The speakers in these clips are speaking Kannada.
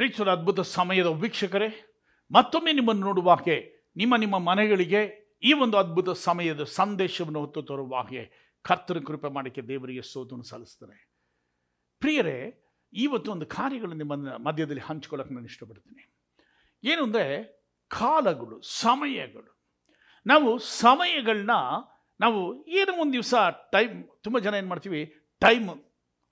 ಪ್ರೀತಿಸುವ ಅದ್ಭುತ ಸಮಯದ ವೀಕ್ಷಕರೇ, ಮತ್ತೊಮ್ಮೆ ನಿಮ್ಮನ್ನು ನೋಡುವಾಗೆ ನಿಮ್ಮ ನಿಮ್ಮ ಮನೆಗಳಿಗೆ ಈ ಒಂದು ಅದ್ಭುತ ಸಮಯದ ಸಂದೇಶವನ್ನು ಹೊತ್ತು ತರುವ ಹಾಗೆ ಕರ್ತನ ಕೃಪೆ ಮಾಡಕ್ಕೆ ದೇವರಿಗೆ ಸೋದನ್ನು ಸಲ್ಲಿಸ್ತಾರೆ ಪ್ರಿಯರೇ, ಇವತ್ತು ಒಂದು ಕಾರ್ಯಗಳು ನಿಮ್ಮ ಮಧ್ಯದಲ್ಲಿ ಹಂಚ್ಕೊಳ್ಳೋಕೆ ನಾನು ಇಷ್ಟಪಡ್ತೀನಿ. ಏನು ಅಂದರೆ ಕಾಲಗಳು, ಸಮಯಗಳು. ನಾವು ಸಮಯಗಳನ್ನ ನಾವು ಏನೋ ಒಂದು ದಿವಸ ಟೈಮ್, ತುಂಬ ಜನ ಏನು ಮಾಡ್ತೀವಿ, ಟೈಮ್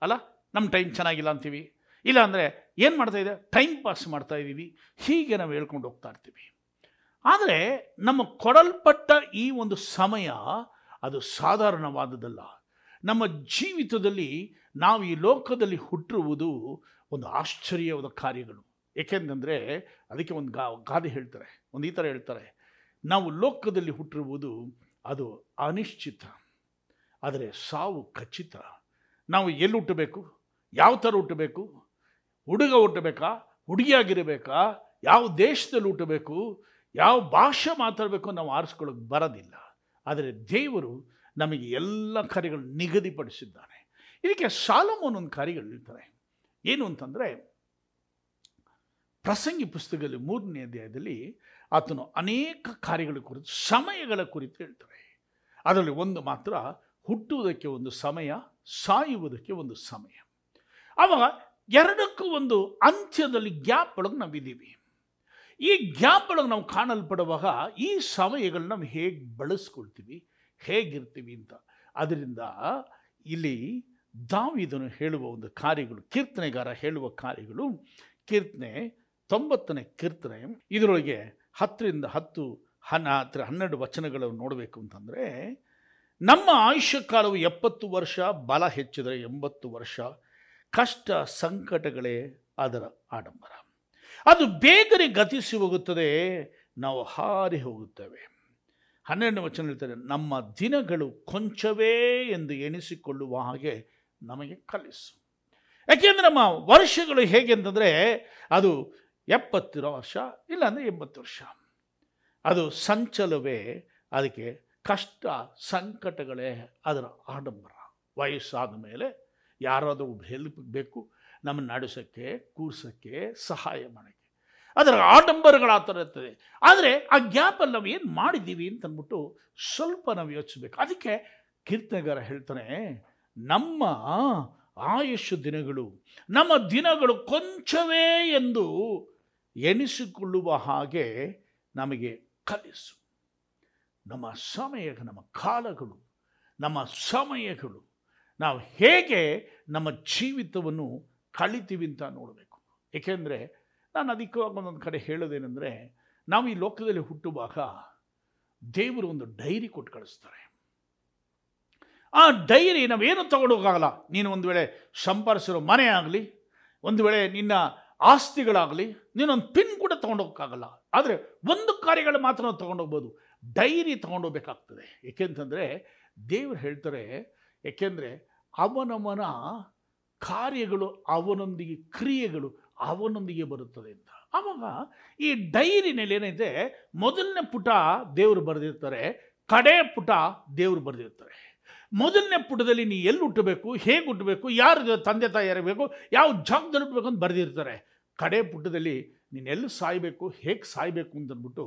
ಅಲ್ಲ ನಮ್ಮ ಟೈಮ್ ಚೆನ್ನಾಗಿಲ್ಲ ಅಂತೀವಿ. ಇಲ್ಲ ಅಂದರೆ ಏನು ಮಾಡ್ತಾ ಇದೆ? ಟೈಮ್ ಪಾಸ್ ಮಾಡ್ತಾ ಇದ್ದೀವಿ. ಹೀಗೆ ನಾವು ಹೇಳ್ಕೊಂಡು ಹೋಗ್ತಾ ಇರ್ತೀವಿ. ಆದರೆ ನಮ್ಮ ಕೊಡಲ್ಪಟ್ಟ ಈ ಒಂದು ಸಮಯ ಅದು ಸಾಧಾರಣವಾದದ್ದಲ್ಲ. ನಮ್ಮ ಜೀವಿತದಲ್ಲಿ ನಾವು ಈ ಲೋಕದಲ್ಲಿ ಹುಟ್ಟಿರುವುದು ಒಂದು ಆಶ್ಚರ್ಯವಾದ ಕಾರ್ಯಗಳು. ಏಕೆಂತಂದರೆ ಅದಕ್ಕೆ ಒಂದು ಗಾ, ಗಾದೆ ಹೇಳ್ತಾರೆ. ಒಂದು ಈ ಥರ ಹೇಳ್ತಾರೆ. ನಾವು ಲೋಕದಲ್ಲಿ ಹುಟ್ಟಿರುವುದು ಅದು ಅನಿಶ್ಚಿತ. ಆದರೆ ಸಾವು ಖಚಿತ. ನಾವು ಎಲ್ಲಿ ಹುಟ್ಟಬೇಕು? ಯಾವ ಥರ ಹುಟ್ಟಬೇಕು? ಹುಡುಗ ಹುಟ್ಟಬೇಕಾ? ಹುಡುಗಿಯಾಗಿರಬೇಕಾ? ಯಾವ ದೇಶದಲ್ಲಿ ಹುಟ್ಟಬೇಕು? ಯಾವ ಭಾಷೆ ಮಾತಾಡಬೇಕು ನಾವು ಆರಿಸ್ಕೊಳ್ಳೋಕೆ ಬರೋದಿಲ್ಲ. ಆದರೆ ದೇವರು ನಮಗೆ ಎಲ್ಲ ಕಾರ್ಯಗಳು ನಿಗದಿಪಡಿಸಿದ್ದಾನೆ. ಇದಕ್ಕೆ ಸಾಲಮೋನ್ ಒಂದು ಕಾರ್ಯಗಳು ಹೇಳ್ತಾರೆ ಏನು ಅಂತಂದರೆ, ಪ್ರಸಂಗಿ ಪುಸ್ತಕದಲ್ಲಿ ಮೂರನೇ ಅಧ್ಯಾಯದಲ್ಲಿ ಆತನು ಅನೇಕ ಕಾರ್ಯಗಳ ಕುರಿತು, ಸಮಯಗಳ ಕುರಿತು ಹೇಳ್ತಾರೆ. ಅದರಲ್ಲಿ ಒಂದು ಮಾತ್ರ ಹುಟ್ಟುವುದಕ್ಕೆ ಒಂದು ಸಮಯ, ಸಾಯುವುದಕ್ಕೆ ಒಂದು ಸಮಯ. ಆವಾಗ ಎರಡಕ್ಕೂ ಒಂದು ಅಂತ್ಯದಲ್ಲಿ ಗ್ಯಾಪ್ ಒಳಗೆ ನಾವಿದ್ದೀವಿ ಈ ಗ್ಯಾಪ್ ಒಳಗೆ ನಾವು ಕಾಣಲ್ಪಡುವಾಗ ಈ ಸಮಯಗಳನ್ನ ನಾವು ಹೇಗೆ ಬಳಸ್ಕೊಳ್ತೀವಿ, ಹೇಗಿರ್ತೀವಿ ಅಂತ. ಅದರಿಂದ ಇಲ್ಲಿ ದಾವಿದನು ಹೇಳುವ ಒಂದು ಕಾರ್ಯಗಳು, ಕೀರ್ತನೆಗಾರ ಹೇಳುವ ಕಾರ್ಯಗಳು, ಕೀರ್ತನೆ ತೊಂಬತ್ತನೇ ಕೀರ್ತನೆ, ಇದರೊಳಗೆ ಹತ್ತರಿಂದ ಹತ್ತು ಹನ್ನ ಹತ್ತಿರ ಹನ್ನೆರಡು ವಚನಗಳನ್ನು ನೋಡಬೇಕು ಅಂತಂದರೆ, ನಮ್ಮ ಆಯುಷ್ಯ ಕಾಲವು ಎಪ್ಪತ್ತು ವರ್ಷ, ಬಲ ಹೆಚ್ಚಿದರೆ ಎಂಬತ್ತು ವರ್ಷ ಕಷ್ಟ ಸಂಕಟಗಳೇ ಅದರ ಆಡಂಬರ. ಅದು ಬೇಗನೆ ಗತಿಸಿ ಹೋಗುತ್ತದೆ, ನಾವು ಹಾರಿ ಹೋಗುತ್ತೇವೆ. ಹನ್ನೆರಡನೇ ವಚನ ಹೇಳ್ತಾರೆ, ನಮ್ಮ ದಿನಗಳು ಕೊಂಚವೇ ಎಂದು ಎಣಿಸಿಕೊಳ್ಳುವ ಹಾಗೆ ನಮಗೆ ಕಲಿಸು. ಯಾಕೆಂದರೆ ನಮ್ಮ ವರ್ಷಗಳು ಹೇಗೆ ಅಂತಂದರೆ, ಅದು ಎಪ್ಪತ್ತು ವರ್ಷ, ಇಲ್ಲಾಂದರೆ ಎಂಬತ್ತು ವರ್ಷ. ಅದು ಸಂಚಲವೇ, ಅದಕ್ಕೆ ಕಷ್ಟ ಸಂಕಟಗಳೇ ಅದರ ಆಡಂಬರ. ವಯಸ್ಸಾದ ಮೇಲೆ ಯಾರಾದರೂ ಹೆಲ್ಪ್ ಬೇಕು ನಮ್ಮ ನಡೆಸೋಕ್ಕೆ, ಕೂರ್ಸೋಕ್ಕೆ ಸಹಾಯ ಮಾಡೋಕ್ಕೆ. ಅದರ ಆಡಂಬರಗಳು ಆ ಥರ ಇರ್ತದೆ. ಆದರೆ ಆ ಗ್ಯಾಪಲ್ಲಿ ನಾವು ಏನು ಮಾಡಿದ್ದೀವಿ ಅಂತಂದ್ಬಿಟ್ಟು ಸ್ವಲ್ಪ ನಾವು ಯೋಚಿಸ್ಬೇಕು. ಅದಕ್ಕೆ ಕೀರ್ತನೆಗಾರ ಹೇಳ್ತಾನೆ, ನಮ್ಮ ಆಯುಷ್ ದಿನಗಳು, ನಮ್ಮ ದಿನಗಳು ಕೊಂಚವೇ ಎಂದು ಎಣಿಸಿಕೊಳ್ಳುವ ಹಾಗೆ ನಮಗೆ ಕಲಿಸು. ನಮ್ಮ ಸಮಯ ನಮ್ಮ ಕಾಲಗಳು, ನಮ್ಮ ಸಮಯಗಳು ನಾವು ಹೇಗೆ ನಮ್ಮ ಜೀವಿತವನ್ನು ಕಳಿತೀವಿ ಅಂತ ನೋಡಬೇಕು. ಏಕೆಂದರೆ ನಾನು ಅಧಿಕವಾಗಿ ಒಂದೊಂದು ಕಡೆ ಹೇಳೋದೇನೆಂದರೆ, ನಾವು ಈ ಲೋಕದಲ್ಲಿ ಹುಟ್ಟುವಾಗ ದೇವರು ಒಂದು ಡೈರಿ ಕೊಟ್ಟು ಕಳಿಸ್ತಾರೆ. ಆ ಡೈರಿ ನಾವೇನು ತಗೊಂಡೋಗಲ್ಲ. ನೀನು ಒಂದು ವೇಳೆ ಸಂಪಾದಿಸಿರೋ ಮನೆ ಆಗಲಿ, ಒಂದು ವೇಳೆ ನಿನ್ನ ಆಸ್ತಿಗಳಾಗಲಿ, ನೀನೊಂದು ಪಿನ್ ಕೂಡ ತೊಗೊಂಡೋಗಕ್ಕಾಗಲ್ಲ. ಆದರೆ ಒಂದು ಕಾರ್ಯಗಳು ಮಾತ್ರ ನಾವು ತೊಗೊಂಡೋಗ್ಬೋದು. ಡೈರಿ ತೊಗೊಂಡೋಗ್ಬೇಕಾಗ್ತದೆ. ಏಕೆಂತಂದರೆ ದೇವರು ಹೇಳ್ತಾರೆ, ಏಕೆಂದರೆ ಅವನವನ ಕಾರ್ಯಗಳು, ಅವನೊಂದಿಗೆ ಕ್ರಿಯೆಗಳು ಅವನೊಂದಿಗೆ ಬರುತ್ತದೆ ಅಂತ. ಆವಾಗ ಈ ಡೈರಿನಲ್ಲಿ ಏನೈತೆ ಮೊದಲನೇ ಪುಟ ದೇವರು ಬರೆದಿರ್ತಾರೆ, ಕಡೆ ಪುಟ ದೇವರು ಬರೆದಿರ್ತಾರೆ. ಮೊದಲನೇ ಪುಟದಲ್ಲಿ ನೀ ಎಲ್ಲಿ ಹುಟ್ಟಬೇಕು, ಹೇಗೆ ಹುಟ್ಟಬೇಕು, ಯಾರು ತಂದೆ ತಾಯಿ ಇರಬೇಕು, ಯಾವ ಜಾಗದಲ್ಲಿ ಹುಟ್ಟಬೇಕು ಅಂತ ಬರೆದಿರ್ತಾರೆ. ಕಡೆ ಪುಟದಲ್ಲಿ ನೀನು ಎಲ್ಲಿ ಸಾಯಬೇಕು, ಹೇಗೆ ಸಾಯಬೇಕು ಅಂತಂದ್ಬಿಟ್ಟು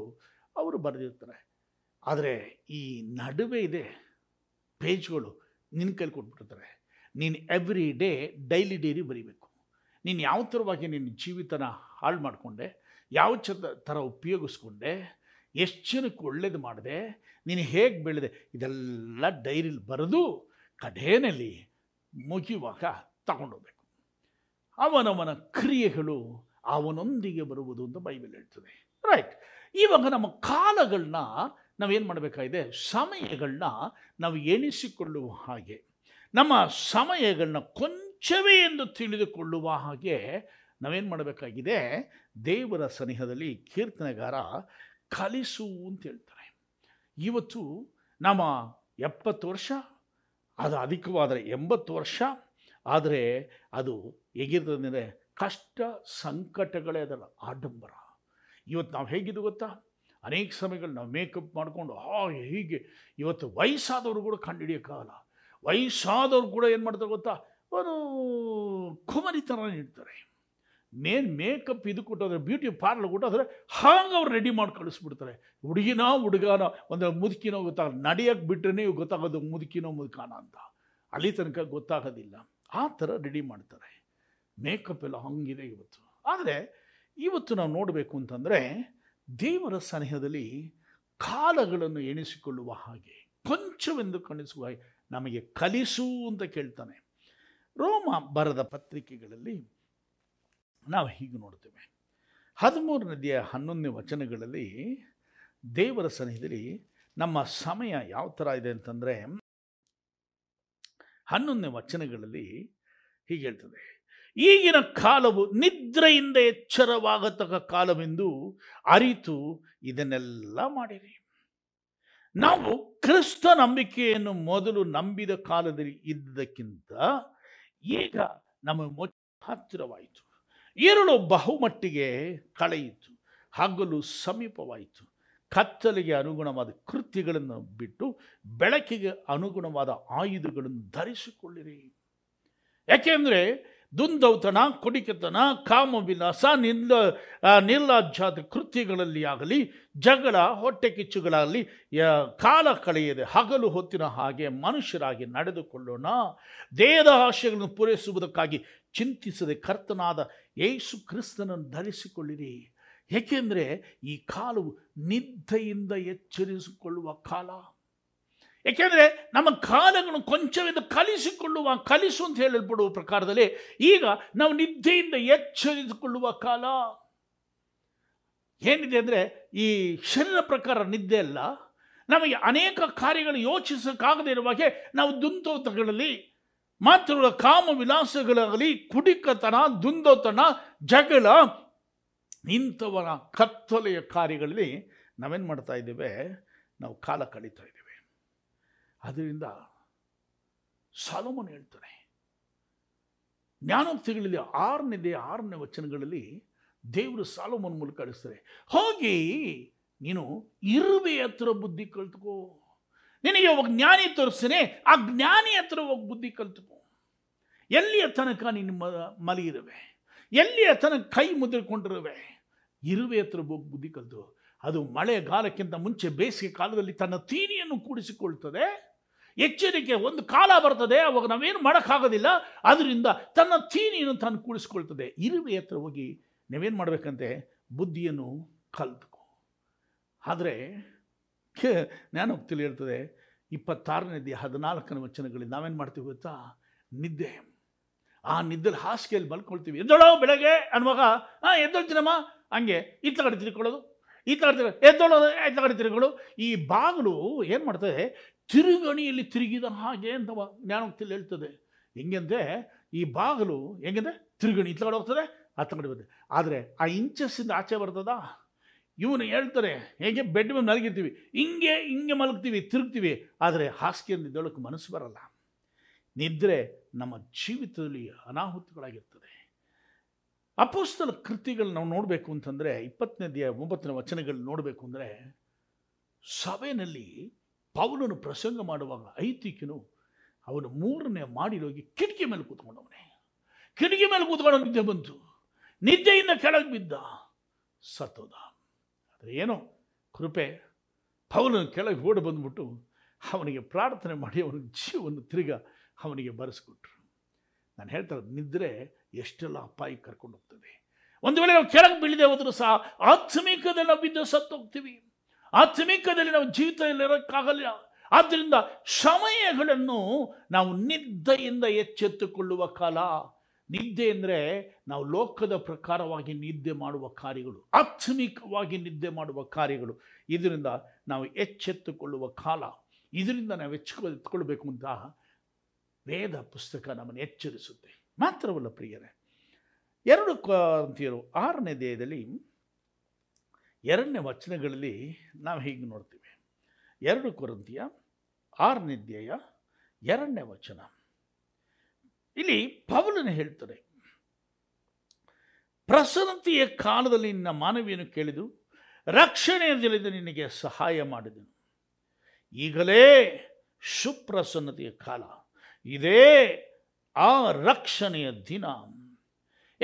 ಅವರು ಬರೆದಿರ್ತಾರೆ. ಆದರೆ ಈ ನಡುವೆ ಇದೆ ಪೇಜ್ಗಳು ನಿನ್ನ ಕೈಲಿ ಕೊಟ್ಬಿಟ್ಟಿರ್ತಾರೆ. ನೀನು ಎವ್ರಿ ಡೇ ಡೈಲಿ ಡೈರಿ ಬರೀಬೇಕು. ನೀನು ಯಾವ ಥರವಾಗಿ ನಿನ್ನ ಜೀವಿತನ ಹಾಳು ಮಾಡಿಕೊಂಡೆ, ಯಾವ ಚ ಥರ ಉಪಯೋಗಿಸ್ಕೊಂಡೆ, ಎಷ್ಟು ಜನಕ್ಕೆ ಒಳ್ಳೇದು ಮಾಡಿದೆ, ನೀನು ಹೇಗೆ ಬೆಳೆದೆ, ಇದೆಲ್ಲ ಡೈರಿಲಿ ಬರೆದು ಕಡೇನಲ್ಲಿ ಮುಗಿಯುವಾಗ ತಗೊಂಡೋಗ್ಬೇಕು. ಅವನವನ ಕ್ರಿಯೆಗಳು ಅವನೊಂದಿಗೆ ಬರುವುದು ಅಂತ ಬೈಬಲ್ ಹೇಳ್ತದೆ. ರೈಟ್ ಇವಾಗ ನಮ್ಮ ಕಾಲಗಳನ್ನ ನಾವೇನು ಮಾಡಬೇಕಾಗಿದೆ ಸಮಯಗಳನ್ನ ನಾವು ಎಣಿಸಿಕೊಳ್ಳುವ ಹಾಗೆ. ನಮ್ಮ ಸಮಯಗಳನ್ನ ಕೊಂಚವೇ ಎಂದು ತಿಳಿದುಕೊಳ್ಳುವ ಹಾಗೆ ನಾವೇನು ಮಾಡಬೇಕಾಗಿದೆ? ದೇವರ ಸನಿಹದಲ್ಲಿ ಕೀರ್ತನೆಗಾರ ಕಲಿಸು ಅಂತ ಹೇಳ್ತಾರೆ. ಇವತ್ತು ನಮ್ಮ ಎಪ್ಪತ್ತು ವರ್ಷ, ಅದು ಅಧಿಕವಾದರೆ ಎಂಬತ್ತು ವರ್ಷ, ಆದರೆ ಅದು ಹೇಗಿರ್ತದೆ ಕಷ್ಟ ಸಂಕಟಗಳೇ ಅದರ ಆಡಂಬರ. ಇವತ್ತು ನಾವು ಹೇಗಿದ್ದು ಗೊತ್ತಾ? ಅನೇಕ ಸಮಯಗಳು ನಾವು ಮೇಕಪ್ ಮಾಡಿಕೊಂಡು, ಆ, ಹೀಗೆ. ಇವತ್ತು ವಯಸ್ಸಾದವರು ಕೂಡ ಕಂಡುಹಿಡಿಯೋಕ್ಕಾಗಲ್ಲ ವಯಸ್ಸಾದವ್ರು ಕೂಡ ಏನು ಮಾಡ್ತಾರೆ ಗೊತ್ತಾ? ಅವರು ಕುಮರಿ ಥರ ಇರ್ತಾರೆ. ಮೇನ್ ಮೇಕಪ್ ಇದು ಕೊಟ್ಟೋದ್ರೆ, ಬ್ಯೂಟಿ ಪಾರ್ಲರ್ ಕೊಟ್ಟೋದ್ರೆ ಹಾಗೆ ಅವ್ರು ರೆಡಿ ಮಾಡಿ ಕಳಿಸ್ಬಿಡ್ತಾರೆ. ಹುಡುಗಿನ, ಹುಡುಗನೋ, ಒಂದು ಮುದುಕಿನೋ ಗೊತ್ತಾಗ ನಡೆಯಕ್ಕೆ ಇವು ಗೊತ್ತಾಗೋದು ಮುದುಕಿನೋ, ಮುದುಕಾನ ಅಂತ. ಅಲ್ಲಿ ತನಕ ಗೊತ್ತಾಗೋದಿಲ್ಲ. ಆ ಥರ ರೆಡಿ ಮಾಡ್ತಾರೆ. ಮೇಕಪ್ ಎಲ್ಲ ಹಂಗಿದೆ ಇವತ್ತು. ಆದರೆ ಇವತ್ತು ನಾವು ನೋಡಬೇಕು ಅಂತಂದರೆ ದೇವರ ಸನಿಹದಲ್ಲಿ ಕಾಲಗಳನ್ನು ಎಣಿಸಿಕೊಳ್ಳುವ ಹಾಗೆ, ಕೊಂಚವೆಂದು ಕಾಣಿಸುವ ನಮಗೆ ಕಲಿಸು ಅಂತ ಕೇಳ್ತಾನೆ. ರೋಮ ಬರದ ಪತ್ರಿಕೆಗಳಲ್ಲಿ ನಾವು ಹೀಗೆ ನೋಡ್ತೇವೆ. ಹದಿಮೂರು ನದಿಯ ಹನ್ನೊಂದನೇ ವಚನಗಳಲ್ಲಿ ದೇವರ ಸನ್ನಿಧಿಯಲ್ಲಿ ನಮ್ಮ ಸಮಯ ಯಾವ ಥರ ಇದೆ ಅಂತಂದರೆ ಹನ್ನೊಂದನೇ ವಚನಗಳಲ್ಲಿ ಹೀಗೆ ಹೇಳ್ತದೆ. ಈಗಿನ ಕಾಲವು ನಿದ್ರೆಯಿಂದ ಎಚ್ಚರವಾಗತಕ್ಕ ಕಾಲವೆಂದು ಅರಿತು ಇದನ್ನೆಲ್ಲ ಮಾಡಿರಿ. ನಾವು ಕ್ರಿಸ್ತ ನಂಬಿಕೆಯನ್ನು ಮೊದಲು ನಂಬಿದ ಕಾಲದಲ್ಲಿ ಇದ್ದಕ್ಕಿಂತ ಈಗ ನಮ್ಮ ಹತ್ತಿರವಾಯಿತು. ഇരുಳು ಬಹುಮಟ್ಟಿಗೆ ಕಳೆಯಿತು. ಹಗಲು ಸಮೀಪವಾಯಿತು. ಕತ್ತಲಿಗೆ ಅನುಗುಣವಾದ ಕೃತ್ಯಗಳನ್ನು ಬಿಟ್ಟು ಬೆಳಕಿಗೆ ಅನುಗುಣವಾದ ಆಯುಧಗಳನ್ನು ಧರಿಸಿಕೊಳ್ಳಿರಿ. ಯಾಕೆಂದರೆ ದುಂದೌತಣ ಕುಡಿಕೆತನ, ಕಾಮವಿಲಾಸ ನಿಲ್ಲ ನಿರ್ಲಾಜ್ಯಾದ ಕೃತ್ಯಗಳಲ್ಲಿ ಆಗಲಿ, ಜಗಳ, ಹೊಟ್ಟೆ ಕಿಚ್ಚುಗಳಾಗಲಿ ಕಾಲ ಕಳೆಯದೆ ಹಗಲು ಹೊತ್ತಿನ ಹಾಗೆ ಮನುಷ್ಯರಾಗಿ ನಡೆದುಕೊಳ್ಳೋಣ. ದೇಹದ ಆಶಯಗಳನ್ನು ಪೂರೈಸುವುದಕ್ಕಾಗಿ ಚಿಂತಿಸದೆ ಕರ್ತನಾದ ಯೇಸು ಕ್ರಿಸ್ತನನ್ನು ಧರಿಸಿಕೊಳ್ಳಿರಿ. ಏಕೆಂದರೆ ಈ ಕಾಲವು ನಿದ್ದೆಯಿಂದ ಎಚ್ಚರಿಸಿಕೊಳ್ಳುವ ಕಾಲ. ಏಕೆಂದರೆ ನಮ್ಮ ಕಾಲಗಳನ್ನು ಕೊಂಚವೆಂದು ಕಲಿಸಿಕೊಳ್ಳುವ, ಕಲಿಸು ಅಂತ ಹೇಳಲ್ಪಡುವ ಪ್ರಕಾರದಲ್ಲಿ ಈಗ ನಾವು ನಿದ್ದೆಯಿಂದ ಎಚ್ಚರಿಸಿಕೊಳ್ಳುವ ಕಾಲ. ಏನಿದೆ ಅಂದರೆ ಈ ಶರೀರ ಪ್ರಕಾರ ನಿದ್ದೆ ಅಲ್ಲ. ನಮಗೆ ಅನೇಕ ಕಾರ್ಯಗಳು ಯೋಚಿಸೋಕ್ಕಾಗದೇ ಇರುವ ಹಾಗೆ ನಾವು ದುಂದೋತಗಳಲ್ಲಿ ಮಾತ್ರ ಕಾಮ ವಿಲಾಸಗಳಾಗಲಿ ಕುಡಿಕತನ, ದುಂದೋತನ, ಜಗಳ, ಇಂಥವರ ಕತ್ತಲೆಯ ಕಾರ್ಯಗಳಲ್ಲಿ ನಾವೇನು ಮಾಡ್ತಾ ಇದ್ದೇವೆ? ನಾವು ಕಾಲ ಕಳೀತಾ ಇದ್ದೇವೆ. ಅದರಿಂದ ಸಾಲೋಮನ್ ಹೇಳ್ತಾನೆ, ಜ್ಞಾನೋಕ್ತಿಗಳಲ್ಲಿ ಆರನೇದೇ ಆರನೇ ವಚನಗಳಲ್ಲಿ ದೇವರು ಸಾಲೋಮನ್ ಮೂಲಕ ಕಳಿಸ್ತಾರೆ ಹೋಗಿ ನೀನು ಇರುವೆ ಹತ್ರ ಬುದ್ಧಿ ಕಲ್ತ್ಕೋ, ನಿನಗೆ ಒಬ್ಬ ಜ್ಞಾನಿ ತೋರಿಸ್ತೇನೆ, ಆ ಜ್ಞಾನಿ ಹತ್ರ ಹೋಗಿ ಬುದ್ಧಿ ಕಲ್ತ್ಕೋ, ಎಲ್ಲಿಯ ತನಕ ನಿನ್ನ ಮ, ಮಲಗಿರುವೆ, ಎಲ್ಲಿಯ ತನಕ ಕೈ ಮುದ್ರಿಕೊಂಡಿರುವೆ, ಇರುವೆ ಹತ್ರ ಹೋಗಿ ಬುದ್ಧಿ ಕಲ್ತು ಅದು ಮಳೆಗಾಲಕ್ಕಿಂತ ಮುಂಚೆ ಬೇಸಿಗೆ ಕಾಲದಲ್ಲಿ ತನ್ನ ತೀನಿಯನ್ನು ಕೂಡಿಸಿಕೊಳ್ತದೆ ಎಚ್ಚರಿಕೆ, ಒಂದು ಕಾಲ ಬರ್ತದೆ, ಅವಾಗ ನಾವೇನು ಮಾಡೋಕ್ಕಾಗೋದಿಲ್ಲ. ಅದರಿಂದ ತನ್ನ ಚೀನಿಯನ್ನು ತಾನು ಕೂಡಿಸ್ಕೊಳ್ತದೆ. ಇರುವೆ ಹತ್ರ ಹೋಗಿ ನೀವೇನು ಮಾಡಬೇಕಂತೆ? ಬುದ್ಧಿಯನ್ನು ಕಲ್ತ್ಕೊ. ಆದರೆ ಜ್ಞಾನೋಕ್ತಿಯಲ್ಲಿ ಇರ್ತದೆ ಇಪ್ಪತ್ತಾರನೇದಿ ಹದಿನಾಲ್ಕನೇ ವಚನಗಳಲ್ಲಿ ನಾವೇನು ಮಾಡ್ತೀವಿ ಗೊತ್ತಾ? ನಿದ್ದೆ. ಆ ನಿದ್ದೆಲಿ ಹಾಸಿಗೆಯಲ್ಲಿ ಮಲ್ಕೊಳ್ತೀವಿ ಎದ್ದೋಳೋ ಬೆಳಗ್ಗೆ ಅನ್ನುವಾಗ ಹಾಂ ಎದ್ದೊಳ್ತೀನಮ್ಮ ಹಂಗೆ ಇತ್ತ ಕಡೆ ತಿರ್ಕೊಳ್ಳೋದು, ಈ ತಿರ್ಗ ಎದ್ದೋಳೋದು ಇತ್ತ ಕಡೆ ತಿರ್ಕೊಳ್ಳೋದು. ಈ ಬಾಗಿಲು ಏನು ಮಾಡ್ತದೆ? ತಿರುಗಣಿಯಲ್ಲಿ ತಿರುಗಿದ ಹಾಗೆ ಅಂತ ಜ್ಞಾನೋಕ್ತಿಯಲ್ಲಿ ಹೇಳ್ತದೆ. ಹೆಂಗಂದ್ರೆ ಈ ಬಾಗಿಲು, ಹೆಂಗಂದ್ರೆ ತಿರುಗಣಿ ಇತ್ತ ಕಡೆ ಹೋಗ್ತದೆ ಆತ ಕಡೆ ಬರ್ತದೆ. ಆದರೆ ಆ ಇಂಚಸ್ಸಿಂದ ಆಚೆ ಬರ್ತದ? ಇವನು ಹೇಳ್ತಾರೆ ಹೇಗೆ ಬೆಡ್ ಮೇಲೆ ಮಲಗಿರ್ತೀವಿ ಹಿಂಗೆ ಹಿಂಗೆ ಮಲಗ್ತೀವಿ, ತಿರುಗ್ತೀವಿ, ಆದರೆ ಹಾಸಿಗೆಯಲ್ಲಿ ನಿದ್ದೊಳಕ್ಕೆ ಮನಸ್ಸು ಬರಲ್ಲ. ನಿದ್ರೆ ನಮ್ಮ ಜೀವಿತದಲ್ಲಿ ಅನಾಹುತಗಳಾಗಿರ್ತದೆ. ಅಪೋಸ್ತಲ ಕೃತಿಗಳು ನಾವು ನೋಡಬೇಕು ಅಂತಂದರೆ, ಇಪ್ಪತ್ತನೇ ಒಂಬತ್ತನೇ ವಚನಗಳು ನೋಡಬೇಕು ಅಂದರೆ ಸಭೆಯಲ್ಲಿ ಪೌಲನು ಪ್ರಸಂಗ ಮಾಡುವಾಗ ಐತಿಕ್ಯನು ಅವನು ಮೂರನೇ ಮಾಡಿರೋಗಿ ಕಿಟಕಿ ಮೇಲೆ ಕೂತ್ಕೊಂಡವನೇ. ಕಿಟಕಿ ಮೇಲೆ ಕೂತ್ಕೊಂಡು ನಿದ್ದೆ ಬಂತು. ನಿದ್ದೆಯಿಂದ ಕೆಳಗೆ ಬಿದ್ದ ಸತ್ತೋದ ಆದರೆ ಏನೋ ಕೃಪೆ ಪೌಲನ ಕೆಳಗೆ ಓಡಿ ಬಂದ್ಬಿಟ್ಟು ಅವನಿಗೆ ಪ್ರಾರ್ಥನೆ ಮಾಡಿ ಅವನ ಜೀವವನ್ನು ತಿರ್ಗ ಅವನಿಗೆ ಬರೆಸ್ಕೊಟ್ರು. ನಾನು ಹೇಳ್ತಾರೆ ನಿದ್ರೆ ಎಷ್ಟೆಲ್ಲ ಅಪಾಯಕ್ಕೆ ಕರ್ಕೊಂಡು ಹೋಗ್ತದೆ. ಒಂದು ವೇಳೆ ನಾವು ಕೆಳಗೆ ಬೀಳದೆ ಹೋದರೂ ಸಹ ಆತ್ಮೀಕದಲ್ಲಿ ನಾವು ಬಿದ್ದು ಸತ್ತು ಹೋಗ್ತೀವಿ ಆತ್ಮೀಕದಲ್ಲಿ ನಾವು ಜೀವಿತದಲ್ಲಿ ಆದ್ದರಿಂದ ಸಮಯಗಳನ್ನು ನಾವು ನಿದ್ದೆಯಿಂದ ಎಚ್ಚೆತ್ತುಕೊಳ್ಳುವ ಕಾಲ. ನಿದ್ದೆ ಅಂದರೆ ನಾವು ಲೋಕದ ಪ್ರಕಾರವಾಗಿ ನಿದ್ದೆ ಮಾಡುವ ಕಾರ್ಯಗಳು, ಆತ್ಮಿಕವಾಗಿ ನಿದ್ದೆ ಮಾಡುವ ಕಾರ್ಯಗಳು. ಇದರಿಂದ ನಾವು ಎಚ್ಚೆತ್ತುಕೊಳ್ಳುವ ಕಾಲ. ಇದರಿಂದ ನಾವು ಎಚ್ಚು ಅಂತ ವೇದ ಪುಸ್ತಕ ನಮ್ಮನ್ನು ಎಚ್ಚರಿಸುತ್ತೆ. ಮಾತ್ರವಲ್ಲ ಪ್ರಿಯರೇ, ಎರಡು ಕಂತಿಯರು ಆರನೇ ದೇಹದಲ್ಲಿ ಎರಡನೇ ವಚನಗಳಲ್ಲಿ ನಾವು ಹೀಗೆ ನೋಡ್ತೀವಿ. ಎರಡು ಕೊರಂತಿಯ ಆರನೇ ಧ್ಯೇಯ ಎರಡನೇ ವಚನ. ಇಲ್ಲಿ ಪೌಲನ ಹೇಳ್ತಾರೆ ಪ್ರಸನ್ನತೆಯ ಕಾಲದಲ್ಲಿ ನಿನ್ನ ಮಾನವಿಯನ್ನು ಕೇಳಿದು ರಕ್ಷಣೆಯ ದಿನದ ನಿನಗೆ ಸಹಾಯ ಮಾಡಿದನು. ಈಗಲೇ ಸುಪ್ರಸನ್ನತೆಯ ಕಾಲ. ಇದೇ ಆ ರಕ್ಷಣೆಯ ದಿನ.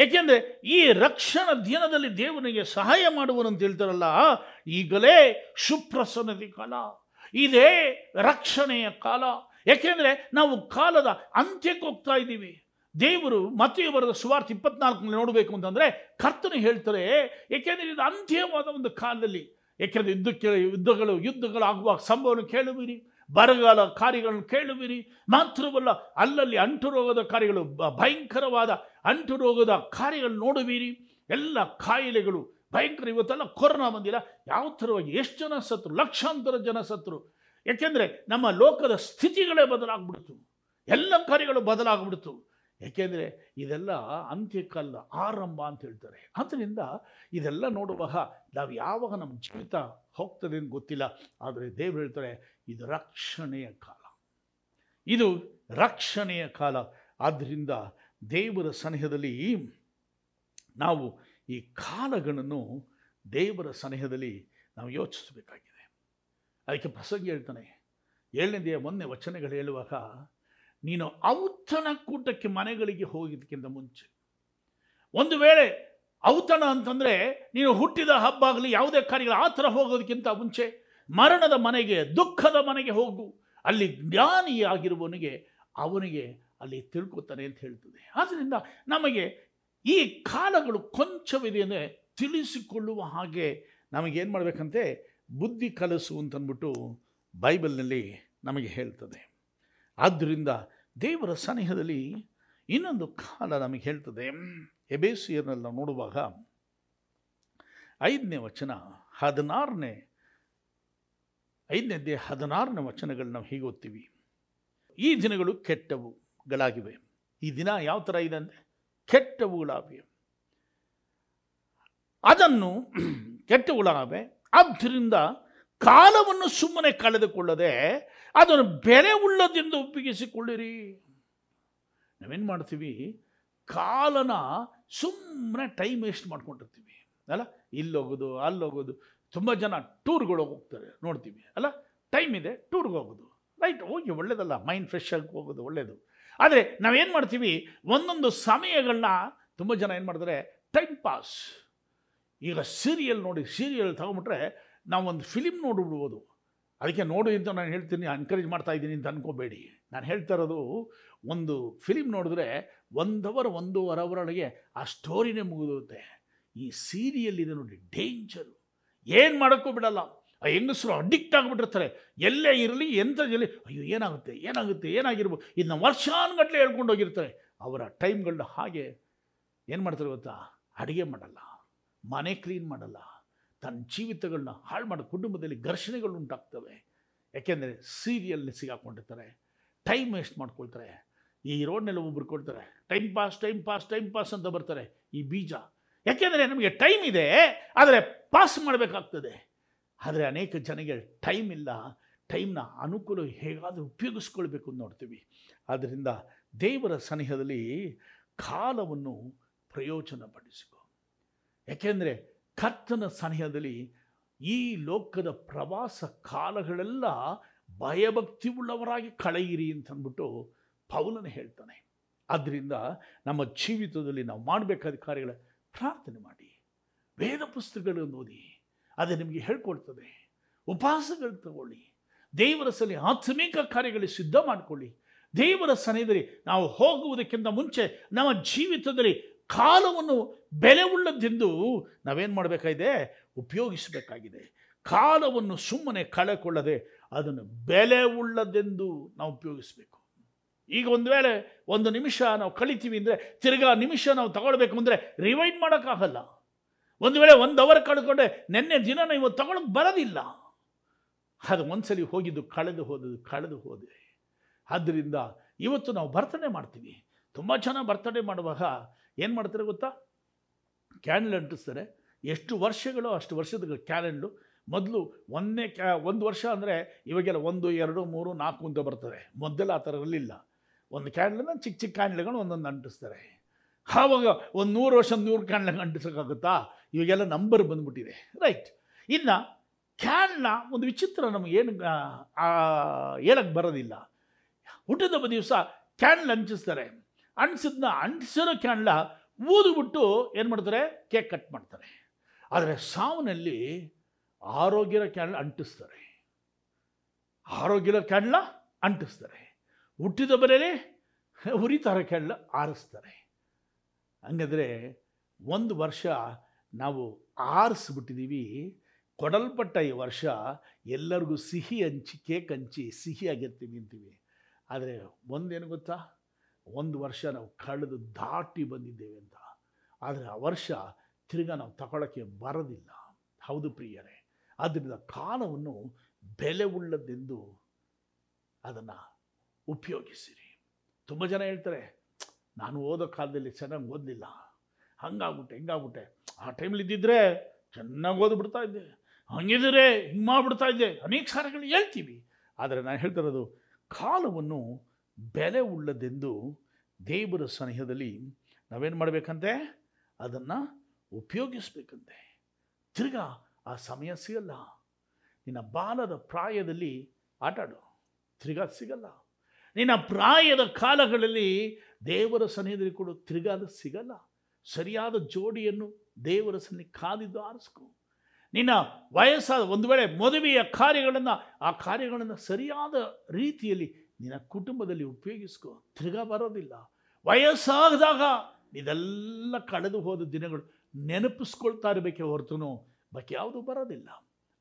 ಏಕೆಂದರೆ ಈ ರಕ್ಷಣ ದಿನದಲ್ಲಿ ದೇವನಿಗೆ ಸಹಾಯ ಮಾಡುವನು ಅಂತ ಹೇಳ್ತಾರಲ್ಲ, ಈಗಲೇ ಸುಪ್ರಸನ್ನತಿ ಕಾಲ, ಇದೇ ರಕ್ಷಣೆಯ ಕಾಲ. ಏಕೆಂದರೆ ನಾವು ಕಾಲದ ಅಂತ್ಯಕ್ಕೆ ಹೋಗ್ತಾ ಇದ್ದೀವಿ. ದೇವರು ಮತ್ತೆ ಬರೆದ ಸುವಾರ್ಥ ಇಪ್ಪತ್ನಾಲ್ಕನಲ್ಲಿ ನೋಡಬೇಕು ಅಂತಂದರೆ ಕರ್ತನು ಹೇಳ್ತಾರೆ, ಏಕೆಂದರೆ ಇದು ಅಂತ್ಯವಾದ ಒಂದು ಕಾಲದಲ್ಲಿ. ಏಕೆಂದರೆ ಯುದ್ಧಕ್ಕೆ, ಯುದ್ಧಗಳು ಯುದ್ಧಗಳು ಆಗುವ ಸಂಭವನ ಕೇಳುವಿರಿ ಬರಗಾಲ ಕಾರ್ಯಗಳನ್ನು ಕೇಳುವಿರಿ. ಮಾತ್ರವಲ್ಲ, ಅಲ್ಲಲ್ಲಿ ಅಂಟು ರೋಗದ ಕಾರ್ಯಗಳು ಭಯಂಕರವಾದ ಅಂಟು ರೋಗದ ಕಾರ್ಯಗಳು ನೋಡುವಿರಿ. ಎಲ್ಲ ಕಾಯಿಲೆಗಳು, ಭಯಂಕರ ಇವತ್ತೆಲ್ಲ ಕೊರೋನಾ ಬಂದಿಲ್ಲ. ಯಾವ ಥರವಾಗಿ ಎಷ್ಟು ಜನ ಸತ್ರು ಲಕ್ಷಾಂತರ ಜನ ಸತ್ರು ಯಾಕೆಂದರೆ ನಮ್ಮ ಲೋಕದ ಸ್ಥಿತಿಗಳೇ ಬದಲಾಗ್ಬಿಡ್ತು. ಎಲ್ಲ ಕಾರ್ಯಗಳು ಬದಲಾಗ್ಬಿಡ್ತು. ಯಾಕೆಂದರೆ ಇದೆಲ್ಲ ಅಂತ್ಯಕ್ಕಲ್ಲ ಆರಂಭ ಅಂತ ಹೇಳ್ತಾರೆ. ಆದ್ದರಿಂದ ಇದೆಲ್ಲ ನೋಡುವಾಗ ನಾವು ಯಾವಾಗ ನಮ್ಮ ಜೀವಿತ ಹೋಗ್ತದೆ ಅಂತ ಗೊತ್ತಿಲ್ಲ, ಆದರೆ ದೇವರು ಹೇಳ್ತಾರೆ, ಇದು ರಕ್ಷಣೆಯ ಕಾಲ. ಇದು ರಕ್ಷಣೆಯ ಕಾಲ. ಆದ್ದರಿಂದ ದೇವರ ಸನಿಹದಲ್ಲಿ ನಾವು ಈ ಕಾಲಗಳನ್ನು ದೇವರ ಸನಿಹದಲ್ಲಿ ನಾವು ಯೋಚಿಸಬೇಕಾಗಿದೆ. ಅದಕ್ಕೆ ಪ್ರಸಂಗ ಹೇಳ್ತಾನೆ, ಏಳನೇದೆಯ ಮೊನ್ನೆ ವಚನಗಳು ಹೇಳುವಾಗ ನೀನು ಔತಣ ಕೂಟಕ್ಕೆ ಮನೆಗಳಿಗೆ ಹೋಗಿದ್ದಕ್ಕಿಂತ ಮುಂಚೆ. ಒಂದು ವೇಳೆ ಔತಣ ಅಂತಂದರೆ ನೀನು ಹುಟ್ಟಿದ ಹಬ್ಬ ಆಗಲಿ, ಯಾವುದೇ ಕಾರ್ಯಗಳು, ಆ ಥರ ಹೋಗೋದಕ್ಕಿಂತ ಮುಂಚೆ ಮರಣದ ಮನೆಗೆ, ದುಃಖದ ಮನೆಗೆ ಹೋಗು. ಅಲ್ಲಿ ಜ್ಞಾನಿಯಾಗಿರುವವನಿಗೆ ಅವನಿಗೆ ಅಲ್ಲಿ ತಿಳ್ಕೊತಾನೆ ಅಂತ ಹೇಳ್ತದೆ. ಆದ್ದರಿಂದ ನಮಗೆ ಈ ಕಾಲಗಳು ಕೊಂಚವಿದೆ ಅಂದರೆ ತಿಳಿಸಿಕೊಳ್ಳುವ ಹಾಗೆ ನಮಗೇನು ಮಾಡಬೇಕಂತೆ? ಬುದ್ಧಿ ಕಲಸು ಅಂತಂದ್ಬಿಟ್ಟು ಬೈಬಲ್ನಲ್ಲಿ ನಮಗೆ ಹೇಳ್ತದೆ. ಆದ್ದರಿಂದ ದೇವರ ಸನಿಹದಲ್ಲಿ ಇನ್ನೊಂದು ಕಾಲ ನಮಗೆ ಹೇಳ್ತದೆ. ಎಬೇಸಿಯರ್ನೆಲ್ಲ ನೋಡುವಾಗ ಐದನೇ ವಚನ, ಹದಿನಾರನೇ ಐದನೇದೇ ಹದಿನಾರನೇ ವಚನಗಳು ನಾವು ಹೀಗೆ ಓದ್ತೀವಿ. ಈ ದಿನಗಳು ಕೆಟ್ಟವುಗಳಾಗಿವೆ. ಈ ದಿನ ಯಾವ ಥರ ಇದೆ ಅಂದರೆ ಕೆಟ್ಟವುಗಳಾಗಿವೆ. ಅದನ್ನು ಕೆಟ್ಟವುಗಳಾಗಿವೆ ಆದ್ದರಿಂದ ಕಾಲವನ್ನು ಸುಮ್ಮನೆ ಕಳೆದುಕೊಳ್ಳದೆ ಅದನ್ನು ಬೆಲೆ ಉಳ್ಳದಿಂದ ಒಪ್ಪಿಗಿಸಿಕೊಳ್ಳಿರಿ. ನಾವೇನು ಮಾಡ್ತೀವಿ? ಕಾಲನ ಸುಮ್ಮನೆ ಟೈಮ್ ವೇಸ್ಟ್ ಮಾಡ್ಕೊಂಡಿರ್ತೀವಿ. ಅಲ್ಲ? ಇಲ್ಲೋಗೋದು ಅಲ್ಲೋಗೋದು ತುಂಬ ಜನ ಟೂರ್ಗಳು ಹೋಗ್ತಾರೆ. ನೋಡ್ತೀವಿ. ಅಲ್ಲ? ಟೈಮ್ ಇದೆ ಟೂರ್ಗೆ ಹೋಗೋದು. ರೈಟ್ ಹೋಗಿ ಒಳ್ಳೇದಲ್ಲ. ಮೈಂಡ್ ಫ್ರೆಶ್ ಆಗಿ ಹೋಗೋದು ಒಳ್ಳೆಯದು ಆದರೆ ನಾವೇನು ಮಾಡ್ತೀವಿ? ಒಂದೊಂದು ಸಮಯಗಳನ್ನ ತುಂಬ ಜನ ಏನು ಮಾಡ್ತಾರೆ? ಟೈಮ್ ಪಾಸ್ ಈಗ ಸೀರಿಯಲ್ ನೋಡಿ ಸೀರಿಯಲ್ ತಗೊಂಬಿಟ್ರೆ ನಾವು ಒಂದು ಫಿಲಿಮ್ ನೋಡಿಬಿಡ್ಬೋದು ಅದಕ್ಕೆ ನೋಡು ಅಂತ ನಾನು ಹೇಳ್ತೀನಿ ಎನ್ಕರೇಜ್ ಮಾಡ್ತಾ ಇದ್ದೀನಿ ಅಂತ ಅನ್ಕೋಬೇಡಿ. ನಾನು ಹೇಳ್ತಾ ಇರೋದು, ಒಂದು ಫಿಲಿಮ್ ನೋಡಿದ್ರೆ ಒಂದು ಅವರ್ ಆ ಸ್ಟೋರಿನೇ ಮುಗಿದುತ್ತೆ ಈ ಸೀರಿಯಲ್ ಇದೆ ನೋಡಿ ಡೇಂಜರು ಏನು ಮಾಡೋಕ್ಕೂ ಬಿಡಲ್ಲ. ಆ ಹೆಂಗಸರು ಅಡಿಕ್ಟ್ ಆಗಿಬಿಟ್ಟಿರ್ತಾರೆ. ಎಲ್ಲೇ ಇರಲಿ ಎಂಥ ಜಲ್ಲಿ ಅಯ್ಯೋ, ಏನಾಗುತ್ತೆ ಏನಾಗುತ್ತೆ, ಏನಾಗಿರ್ಬೋದು. ಇದನ್ನ ವರ್ಷಾನುಗಟ್ಟಲೆ ಹೇಳ್ಕೊಂಡು ಹೋಗಿರ್ತಾರೆ. ಅವರ ಟೈಮ್ಗಳನ್ನ ಹಾಗೆ ಏನು ಮಾಡ್ತಾರೆ ಗೊತ್ತಾ? ಅಡುಗೆ ಮಾಡಲ್ಲ. ಮನೆ ಕ್ಲೀನ್ ಮಾಡಲ್ಲ. ತನ್ನ ಜೀವಿತಗಳನ್ನ ಹಾಳು ಮಾಡೋ ಕುಟುಂಬದಲ್ಲಿ ಘರ್ಷಣೆಗಳು ಉಂಟಾಗ್ತವೆ. ಯಾಕೆಂದರೆ ಸೀರಿಯಲ್ನ ಸಿಗಾಕೊಂಡಿರ್ತಾರೆ. ಟೈಮ್ ವೇಸ್ಟ್ ಮಾಡ್ಕೊಳ್ತಾರೆ. ಈ ರೋಡ್ನೆಲ್ಲ ಒಬ್ಬರು ಕೊಡ್ತಾರೆ time pass time pass time pass ಅಂತ ಬರ್ತಾರೆ ಈ ಬೀಜ. ಯಾಕೆಂದರೆ ನಮಗೆ ಟೈಮ್ ಇದೆ, ಆದರೆ ಪಾಸ್ ಮಾಡಬೇಕಾಗ್ತದೆ. ಆದರೆ ಅನೇಕ ಜನಗೆ ಟೈಮ್ ಇಲ್ಲ. ಟೈಮ್ನ ಅನುಕೂಲ ಹೇಗಾದರೂ ಉಪಯೋಗಿಸ್ಕೊಳ್ಬೇಕು ನೋಡ್ತೀವಿ. ಆದ್ದರಿಂದ ದೇವರ ಸನಿಹದಲ್ಲಿ ಕಾಲವನ್ನು ಪ್ರಯೋಜನ ಪಡಿಸಿಕೊ ಯಾಕೆಂದರೆ ಕರ್ತನ ಸನಿಹದಲ್ಲಿ ಈ ಲೋಕದ ಪ್ರವಾಸ ಕಾಲಗಳೆಲ್ಲ ಭಯಭಕ್ತಿ ಉಳ್ಳವರಾಗಿ ಕಳೆಯಿರಿ ಅಂತಂದ್ಬಿಟ್ಟು ಪೌಲನ ಹೇಳ್ತಾನೆ. ಆದ್ದರಿಂದ ನಮ್ಮ ಜೀವಿತದಲ್ಲಿ ನಾವು ಮಾಡಬೇಕಾದ ಕಾರ್ಯಗಳ ಪ್ರಾರ್ಥನೆ ಮಾಡಿ. ವೇದ ಪುಸ್ತಕಗಳನ್ನು ಓದಿ, ಅದು ನಿಮಗೆ ಹೇಳ್ಕೊಡ್ತದೆ. ಉಪವಾಸಗಳು ತಗೊಳ್ಳಿ. ದೇವರ ಸಲಿ ಆತ್ಮಿಕ ಕಾರ್ಯಗಳಿಗೆ ಸಿದ್ಧ ಮಾಡಿಕೊಳ್ಳಿ. ದೇವರ ಸನಿಹದಲ್ಲಿ ನಾವು ಹೋಗುವುದಕ್ಕಿಂತ ಮುಂಚೆ ನಮ್ಮ ಜೀವಿತದಲ್ಲಿ ಕಾಲವನ್ನು ಬೆಲೆ ಉಳ್ಳದ್ದೆಂದು ನಾವೇನು ಮಾಡಬೇಕಾಗಿದೆ? ಉಪಯೋಗಿಸಬೇಕಾಗಿದೆ. ಕಾಲವನ್ನು ಸುಮ್ಮನೆ ಕಳೆಕೊಳ್ಳದೆ ಅದನ್ನು ಬೆಲೆ ಉಳ್ಳದೆಂದು ನಾವು ಉಪಯೋಗಿಸಬೇಕು. ಈಗ ಒಂದು ವೇಳೆ ಒಂದು ನಿಮಿಷ ನಾವು ಕಳಿತೀವಿ ಅಂದರೆ ತಿರ್ಗಾ ನಿಮಿಷ ನಾವು ತಗೊಳ್ಬೇಕು ಅಂದರೆ ರಿವೈಂಡ್ ಮಾಡೋಕ್ಕಾಗಲ್ಲ. ಒಂದು ವೇಳೆ ಒಂದು ಅವರ್ ಕಳ್ಕೊಂಡೆ ನಿನ್ನೆ ದಿನ ಇವತ್ತು ತಗೊಳಕ್ಕೆ ಬರೋದಿಲ್ಲ. ಅದು ಒಂದ್ಸಲಿ ಹೋಗಿದ್ದು ಕಳೆದು ಹೋದದ್ದು ಕಳೆದು ಹೋದೆ. ಆದ್ದರಿಂದ ಇವತ್ತು ನಾವು ಬರ್ತಡೇ ಮಾಡ್ತೀವಿ. ತುಂಬ ಚೆನ್ನಾಗಿ ಬರ್ತಡೇ ಮಾಡುವಾಗ ಏನು ಮಾಡ್ತಾರೆ ಗೊತ್ತಾ? ಕ್ಯಾಂಡಲ್ ಅಂಟಿಸ್ತಾರೆ. ಎಷ್ಟು ವರ್ಷಗಳು ಅಷ್ಟು ವರ್ಷದ ಕ್ಯಾಲೆಂಡು ಮೊದಲು ಒಂದನೇ ಕ್ಯಾ, ಒಂದು ವರ್ಷ ಅಂದರೆ ಇವಾಗೆಲ್ಲ ಒಂದು, ಎರಡು, ಮೂರು, ನಾಲ್ಕು ಅಂತ ಬರ್ತದೆ. ಮೊದಲು ಆ ಥರ ಇರಲಿಲ್ಲ ಒಂದು ಕ್ಯಾಂಡಲನ್ನ ಚಿಕ್ಕ ಚಿಕ್ಕ ಕ್ಯಾಂಡಲ್ಗಳು ಒಂದೊಂದು ಅಂಟಿಸ್ತಾರೆ. ಆವಾಗ ಒಂದು ನೂರು ವರ್ಷ, ನೂರು ಕ್ಯಾಂಡಲ್ ಅಂಟಿಸೋಕ್ಕಾಗುತ್ತಾ? ಇವಾಗೆಲ್ಲ ನಂಬರ್ ಬಂದ್ಬಿಟ್ಟಿದೆ. ರೈಟ್. ಇನ್ನು ಕ್ಯಾನ್ಲ ಒಂದು ವಿಚಿತ್ರ ನಮಗೇನು ಹೇಳಕ್ಕೆ ಬರೋದಿಲ್ಲ. ಹುಟ್ಟಿದ ದಿವಸ ಕ್ಯಾನ್ಲ್ ಅಂಟಿಸ್ತಾರೆ. ಅಂಟಿಸಿದ್ನ, ಅಂಟಿಸಿರೋ ಕ್ಯಾನ್ಲ ಊದುಬಿಟ್ಟು ಏನು ಮಾಡ್ತಾರೆ? ಕೇಕ್ ಕಟ್ ಮಾಡ್ತಾರೆ. ಆದರೆ ಸಾವನಲ್ಲಿ ಆರೋಗ್ಯದ ಕ್ಯಾಂಡಲ್ ಅಂಟಿಸ್ತಾರೆ. ಆರೋಗ್ಯದ ಕ್ಯಾಂಡ್ಲ ಅಂಟಿಸ್ತಾರೆ. ಹುಟ್ಟಿದ ಬರೆಯಲ್ಲಿ ಉರಿತಾರ ಕ್ಯಾಂಡ್ಲ ಆರಿಸ್ತಾರೆ. ಹಂಗಾದರೆ ಒಂದು ವರ್ಷ ನಾವು ಆರಿಸ್ಬಿಟ್ಟಿದ್ದೀವಿ ಕೊಡಲ್ಪಟ್ಟ ಈ ವರ್ಷ ಎಲ್ಲರಿಗೂ ಸಿಹಿ ಹಂಚಿ, ಕೇಕ್ ಹಂಚಿ ಸಿಹಿಯಾಗಿರ್ತೀವಿ ಅಂತೀವಿ. ಆದರೆ ಒಂದೇನು ಗೊತ್ತಾ? ಒಂದು ವರ್ಷ ನಾವು ಕಳೆದು ದಾಟಿ ಬಂದಿದ್ದೇವೆ ಅಂತ. ಆದರೆ ಆ ವರ್ಷ ತಿರ್ಗಾ ನಾವು ತಗೊಳ್ಳೋಕ್ಕೆ ಬರೋದಿಲ್ಲ. ಹೌದು ಪ್ರಿಯರೇ. ಆದ್ದರಿಂದ ಕಾಲವನ್ನು ಬೆಲೆ ಉಳ್ಳದ್ದೆಂದು ಅದನ್ನು ಉಪಯೋಗಿಸಿರಿ. ತುಂಬ ಜನ ಹೇಳ್ತಾರೆ, ನಾನು ಓದೋ ಕಾಲದಲ್ಲಿ ಚೆನ್ನಾಗಿ ಓದಲಿಲ್ಲ. ಹಂಗಾಗ್ಬಿಟ್ಟೆ, ಹಿಂಗಾಗ್ಬಿಟ್ಟೆ. ಆ ಟೈಮಲ್ಲಿ ಇದ್ದಿದ್ರೆ ಚೆನ್ನಾಗಿ ಓದ್ಬಿಡ್ತಾ ಇದ್ದೆ. ಹಂಗಿದ್ರೆ ಹಿಂಗೆ ಮಾಡಿಬಿಡ್ತಾ ಇದ್ದೆ. ಅನೇಕ ಸಾರಿಗಳು ಹೇಳ್ತೀವಿ. ಆದರೆ ನಾನು ಹೇಳ್ತಿರೋದು ಕಾಲವನ್ನು ಬೆಲೆ ಉಳ್ಳದೆಂದು ದೇವರ ಸನಿಹದಲ್ಲಿ ನಾವೇನು ಮಾಡಬೇಕಂತೆ? ಅದನ್ನು ಉಪಯೋಗಿಸ್ಬೇಕಂತೆ. ತಿರ್ಗಾ ಆ ಸಮಯ ಸಿಗಲ್ಲ. ನಿನ್ನ ಬಾಲದ ಪ್ರಾಯದಲ್ಲಿ ಆಟಾಡು ತಿರ್ಗಾ ಸಿಗಲ್ಲ. ನಿನ್ನ ಪ್ರಾಯದ ಕಾಲಗಳಲ್ಲಿ ದೇವರ ಸನಿಹದಲ್ಲಿ ಕೊಡು. ತಿರ್ಗಾದ ಸಿಗಲ್ಲ. ಸರಿಯಾದ ಜೋಡಿಯನ್ನು ದೇವರ ಸನ್ನಿ ಕಾದಿದ್ದು ಆರಿಸ್ಕೊ. ನಿನ್ನ ವಯಸ್ಸಾದ ಒಂದು ವೇಳೆ ಮದುವೆಯ ಕಾರ್ಯಗಳನ್ನು ಆ ಕಾರ್ಯಗಳನ್ನು ಸರಿಯಾದ ರೀತಿಯಲ್ಲಿ ನಿನ್ನ ಕುಟುಂಬದಲ್ಲಿ ಉಪಯೋಗಿಸ್ಕೋ. ತಿರ್ಗಾ ಬರೋದಿಲ್ಲ. ವಯಸ್ಸಾದಾಗ ಇದೆಲ್ಲ ಕಳೆದು ಹೋದ ದಿನಗಳು ನೆನಪಿಸ್ಕೊಳ್ತಾ ಇರಬೇಕೆ ಹೊರತು ಬಾಕಿ ಯಾವುದು ಬರೋದಿಲ್ಲ.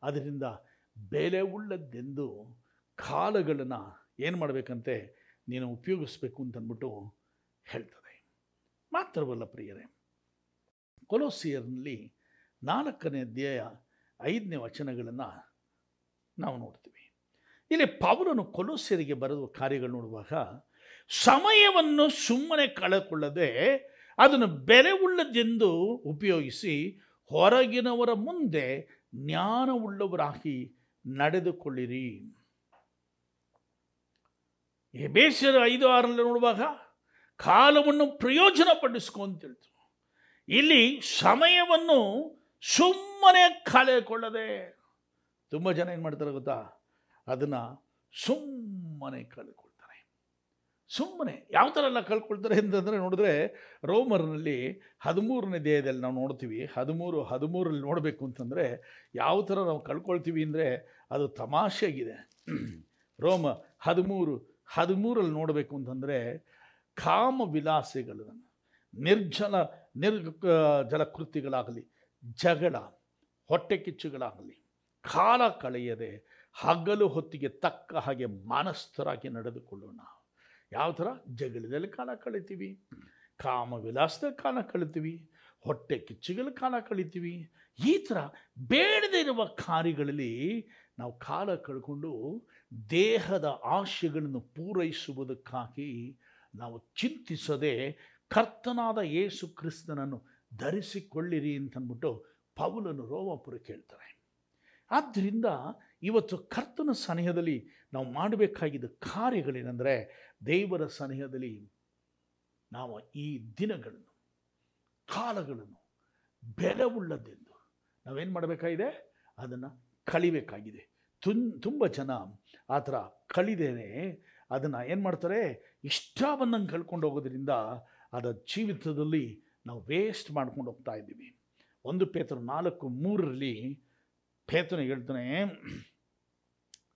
ಅದರಿಂದ ಬೆಲೆ ಉಳ್ಳದ್ದೆಂದು ಕಾಲಗಳನ್ನು ಏನು ಮಾಡಬೇಕಂತೆ ನೀನು ಉಪಯೋಗಿಸ್ಬೇಕು ಅಂತಂದ್ಬಿಟ್ಟು ಹೇಳ್ತದೆ. ಮಾತ್ರವಲ್ಲ ಪ್ರಿಯರೇ ಕೊಲೋಸಿಯರ್ನಲ್ಲಿ ನಾಲ್ಕನೇ ಅಧ್ಯಾಯ ಐದನೇ ವಚನಗಳನ್ನು ನಾವು ನೋಡ್ತೀವಿ. ಇಲ್ಲಿ ಪೌಲನು ಕೊಲೋಸ್ಯರಿಗೆ ಬರೆದ ಕಾರ್ಯಗಳು ನೋಡುವಾಗ ಸಮಯವನ್ನು ಸುಮ್ಮನೆ ಕಳೆದುಕೊಳ್ಳದೆ ಅದನ್ನು ಬೆಲೆ ಉಳ್ಳದೆಂದು ಉಪಯೋಗಿಸಿ ಹೊರಗಿನವರ ಮುಂದೆ ಜ್ಞಾನವುಳ್ಳವರಾಗಿ ನಡೆದುಕೊಳ್ಳಿರಿ. ಬೇಸರ ಐದು ಆರಲ್ಲಿ ನೋಡುವಾಗ ಕಾಲವನ್ನು ಪ್ರಯೋಜನ ಪಡಿಸ್ಕೊ ಅಂತ ಹೇಳ್ತು. ಇಲ್ಲಿ ಸಮಯವನ್ನು ಸುಮ್ಮನೆ ಕಳೆದುಕೊಳ್ಳದೆ. ತುಂಬ ಜನ ಏನು ಮಾಡ್ತಾರೆ ಗೊತ್ತಾ? ಅದನ್ನು ಸುಮ್ಮನೆ ಕಳ್ಕೊಳ್ತಾರೆ ಸುಮ್ಮನೆ ಯಾವ ಥರ ಎಲ್ಲ ಕಳ್ಕೊಳ್ತಾರೆ ಅಂತಂದರೆ ನೋಡಿದ್ರೆ ರೋಮರ್ನಲ್ಲಿ ಹದಿಮೂರನೇ ದೇಹದಲ್ಲಿ ನಾವು ನೋಡ್ತೀವಿ, ಹದಿಮೂರು, ಹದಿಮೂರಲ್ಲಿ ನೋಡಬೇಕು ಅಂತಂದರೆ ಯಾವ ಥರ ನಾವು ಕಳ್ಕೊಳ್ತೀವಿ ಅಂದರೆ ಅದು ತಮಾಷೆಯಾಗಿದೆ. ರೋಮ ಹದಿಮೂರು, ಹದಿಮೂರಲ್ಲಿ ನೋಡಬೇಕು ಅಂತಂದರೆ ಕಾಮ ವಿಲಾಸಗಳನ್ನು ನಿರ್ಜಲ ನಿರ್ ಜಲಕೃತಿಗಳಾಗಲಿ, ಜಗಳ, ಹೊಟ್ಟೆ ಕಿಚ್ಚುಗಳಾಗಲಿ, ಕಾಲ ಕಳೆಯದೆ ಹಗಲು ಹೊತ್ತಿಗೆ ತಕ್ಕ ಹಾಗೆ ಮಾನಸ್ಥರಾಗಿ ನಡೆದುಕೊಳ್ಳೋಣ. ಯಾವ ಥರ? ಜಗಳದಲ್ಲಿ ಕಾಲ ಕಳಿತೀವಿ ಕಾಮ ವಿಲಾಸದಲ್ಲಿ ಕಾಲ ಕಳಿತೀವಿ, ಹೊಟ್ಟೆ ಕಿಚ್ಚುಗಳ ಕಾಲ ಕಳಿತೀವಿ. ಈ ಥರ ಬೇಡದೇ ಇರುವ ಕಾರ್ಯಗಳಲ್ಲಿ ನಾವು ಕಾಲ ಕಳ್ಕೊಂಡು ದೇಹದ ಆಶೆಗಳನ್ನು ಪೂರೈಸುವುದಕ್ಕಾಗಿ ನಾವು ಚಿಂತಿಸದೆ ಕರ್ತನಾದ ಯೇಸು ಕ್ರಿಸ್ತನನ್ನು ಧರಿಸಿಕೊಳ್ಳಿರಿ ಅಂತಂದ್ಬಿಟ್ಟು ಪೌಲನು ರೋಮಾಪುರ ಹೇಳ್ತಾರೆ ಆದ್ದರಿಂದ ಇವತ್ತು ಕರ್ತನ ಸನಿಹದಲ್ಲಿ ನಾವು ಮಾಡಬೇಕಾಗಿದ್ದ ಕಾರ್ಯಗಳೇನೆಂದರೆ ದೇವರ ಸನಿಹದಲ್ಲಿ ನಾವು ಈ ದಿನಗಳನ್ನು, ಕಾಲಗಳನ್ನು ಬೆಲೆ ಉಳ್ಳದ್ದೆಂದು ನಾವೇನು ಮಾಡಬೇಕಾಗಿದೆ? ಅದನ್ನು ಕಳಿಬೇಕಾಗಿದೆ ತುನ್, ತುಂಬ ಜನ ಆ ಥರ ಕಳಿದೇನೆ ಅದನ್ನು ಏನು ಮಾಡ್ತಾರೆ? ಬಂದಂಗೆ ಕಳ್ಕೊಂಡು ಹೋಗೋದ್ರಿಂದ ಅದರ ಜೀವಿತದಲ್ಲಿ ನಾವು ವೇಸ್ಟ್ ಮಾಡ್ಕೊಂಡು ಹೋಗ್ತಾ ಇದ್ದೀವಿ. ಒಂದು ಪೇತ್ರ ನಾಲ್ಕು ಮೂರರಲ್ಲಿ ಪೇತನ ಹೇಳ್ತಾನೆ,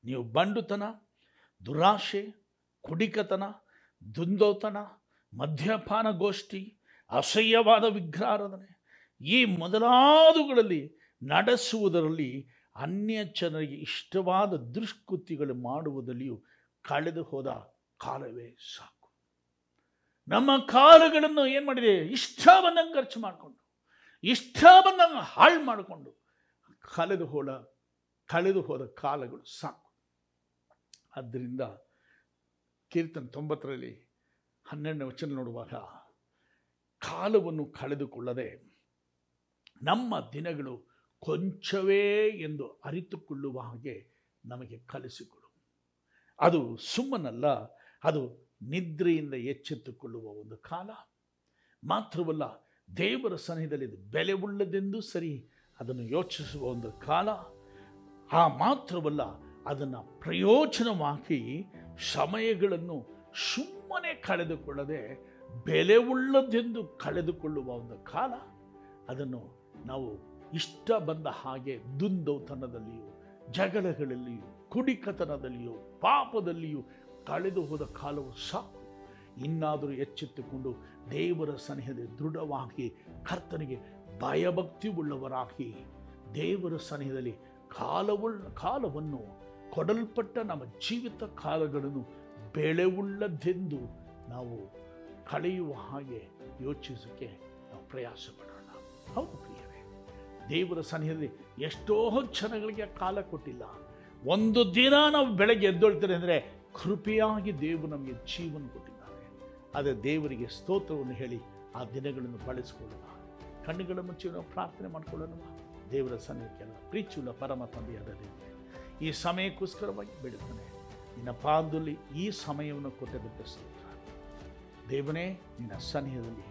ನೀವು ಬಂಡುತನ, ದುರಾಶೆ, ಕುಡಿಕತನ, ದುಂದೋತನ, ಮದ್ಯಪಾನ ಗೋಷ್ಠಿ, ಅಸಹ್ಯವಾದ ವಿಗ್ರಹಾರಾಧನೆ, ಈ ಮೊದಲಾದವುಗಳಲ್ಲಿ ನಡೆಸುವುದರಲ್ಲಿ ಅನ್ಯ ಜನರಿಗೆ ಇಷ್ಟವಾದ ದುಷ್ಕೃತಿಗಳು ಮಾಡುವುದರಲ್ಲಿಯೂ ಕಳೆದು ಹೋದ ಕಾಲವೇ ಸಾಕು. ನಮ್ಮ ಕಾಲಗಳನ್ನು ಏನು ಮಾಡಿದೆ? ಇಷ್ಟ ಬಂದಂಗೆ ಖರ್ಚು ಮಾಡಿಕೊಂಡು ಇಷ್ಟ ಬಂದಂಗೆ ಹಾಳು ಮಾಡಿಕೊಂಡು ಕಳೆದು ಹೋದ ಕಳೆದು ಹೋದ ಕಾಲಗಳು ಸಾಕು. ಆದ್ದರಿಂದ ಕೀರ್ತನ ತೊಂಬತ್ತರಲ್ಲಿ ಹನ್ನೆರಡನೇ ವಚನ ನೋಡುವಾಗ, ಕಾಲವನ್ನು ಕಳೆದುಕೊಳ್ಳದೆ ನಮ್ಮ ದಿನಗಳು ಕೊಂಚವೇ ಎಂದು ಅರಿತುಕೊಳ್ಳುವ ಹಾಗೆ ನಮಗೆ ಕಲಿಸಿಕೊಡು. ಅದು ಸುಮ್ಮನಲ್ಲ, ಅದು ನಿದ್ರೆಯಿಂದ ಎಚ್ಚೆತ್ತುಕೊಳ್ಳುವ ಒಂದು ಕಾಲ. ಮಾತ್ರವಲ್ಲ, ದೇವರ ಸನಿಹದಲ್ಲಿ ಬೆಲೆ ಉಳ್ಳದೆಂದು ಸರಿ ಅದನ್ನು ಯೋಚಿಸುವ ಒಂದು ಕಾಲ. ಆ ಮಾತ್ರವಲ್ಲ, ಅದನ್ನು ಪ್ರಯೋಜನವಾಗಿ ಸಮಯಗಳನ್ನು ಸುಮ್ಮನೆ ಕಳೆದುಕೊಳ್ಳದೆ, ಬೆಲೆ ಉಳ್ಳದೆಂದು ಕಳೆದುಕೊಳ್ಳುವ ಒಂದು ಕಾಲ. ಅದನ್ನು ನಾವು ಇಷ್ಟ ಬಂದ ಹಾಗೆ ದುಂದೌತನದಲ್ಲಿಯೂ, ಜಗಳಗಳಲ್ಲಿಯೂ, ಕುಡಿಕತನದಲ್ಲಿಯೂ, ಪಾಪದಲ್ಲಿಯೂ ಕಳೆದು ಹೋದ ಕಾಲವು ಸಾಕು. ಇನ್ನಾದರೂ ಎಚ್ಚೆತ್ತುಕೊಂಡು ದೇವರ ಸನಿಹದೆ ದೃಢವಾಗಿ ಕರ್ತನಿಗೆ ಭಯಭಕ್ತಿ ಉಳ್ಳವರಾಗಿ ದೇವರ ಸನಿಹದಲ್ಲಿ ಕಾಲವುಳ್ಳ ಕಾಲವನ್ನು ಕೊಡಲ್ಪಟ್ಟ ನಮ್ಮ ಜೀವಿತ ಕಾಲಗಳನ್ನು ಬೆಳೆವುಳ್ಳದೆಂದು ನಾವು ಕಳೆಯುವ ಹಾಗೆ ಯೋಚಿಸೋಕ್ಕೆ ನಾವು ಪ್ರಯಾಸ ಪಡೋಣ ಹೌದು ಪ್ರಿಯರೇ ದೇವರ ಸನಿಹದಲ್ಲಿ ಎಷ್ಟೋ ಕ್ಷಣಗಳಿಗೆ ಕಾಲ ಕೊಟ್ಟಿಲ್ಲ. ಒಂದು ದಿನ ನಾವು ಬೆಳಗ್ಗೆ ಎದ್ದೊಳ್ತೇನೆ ಅಂದರೆ ಕೃಪೆಯಾಗಿ ದೇವರು ನಮಗೆ ಜೀವನ ಕೊಟ್ಟಿದ್ದಾರೆ. ಆದರೆ ದೇವರಿಗೆ ಸ್ತೋತ್ರವನ್ನು ಹೇಳಿ ಆ ದಿನಗಳನ್ನು ಬಳಸಿಕೊಳ್ಳೋಣ ಕಣ್ಣುಗಳ ಮುಚ್ಚಿ ನಾವು ಪ್ರಾರ್ಥನೆ ಮಾಡಿಕೊಳ್ಳೋಣ. ದೇವರ ಸನ್ನಿಧಿಗೆಲ್ಲ ಪ್ರೀಚುಲ ಪರಮ ತಂದೆಯಾದ ದೇವರೇ, ಈ ಸಮಯಕ್ಕೋಸ್ಕರವಾಗಿ ಬಿಡುತ್ತಾನೆ ನಿನ್ನ ಪಾದದಲ್ಲಿ ಈ ಸಮಯವನ್ನು ಕೊಟ್ಟದಕ್ಕೆ ಸ್ತೋತ್ರ. ದೇವನೇ, ನಿನ್ನ ಸನ್ನಿಹದಲ್ಲಿ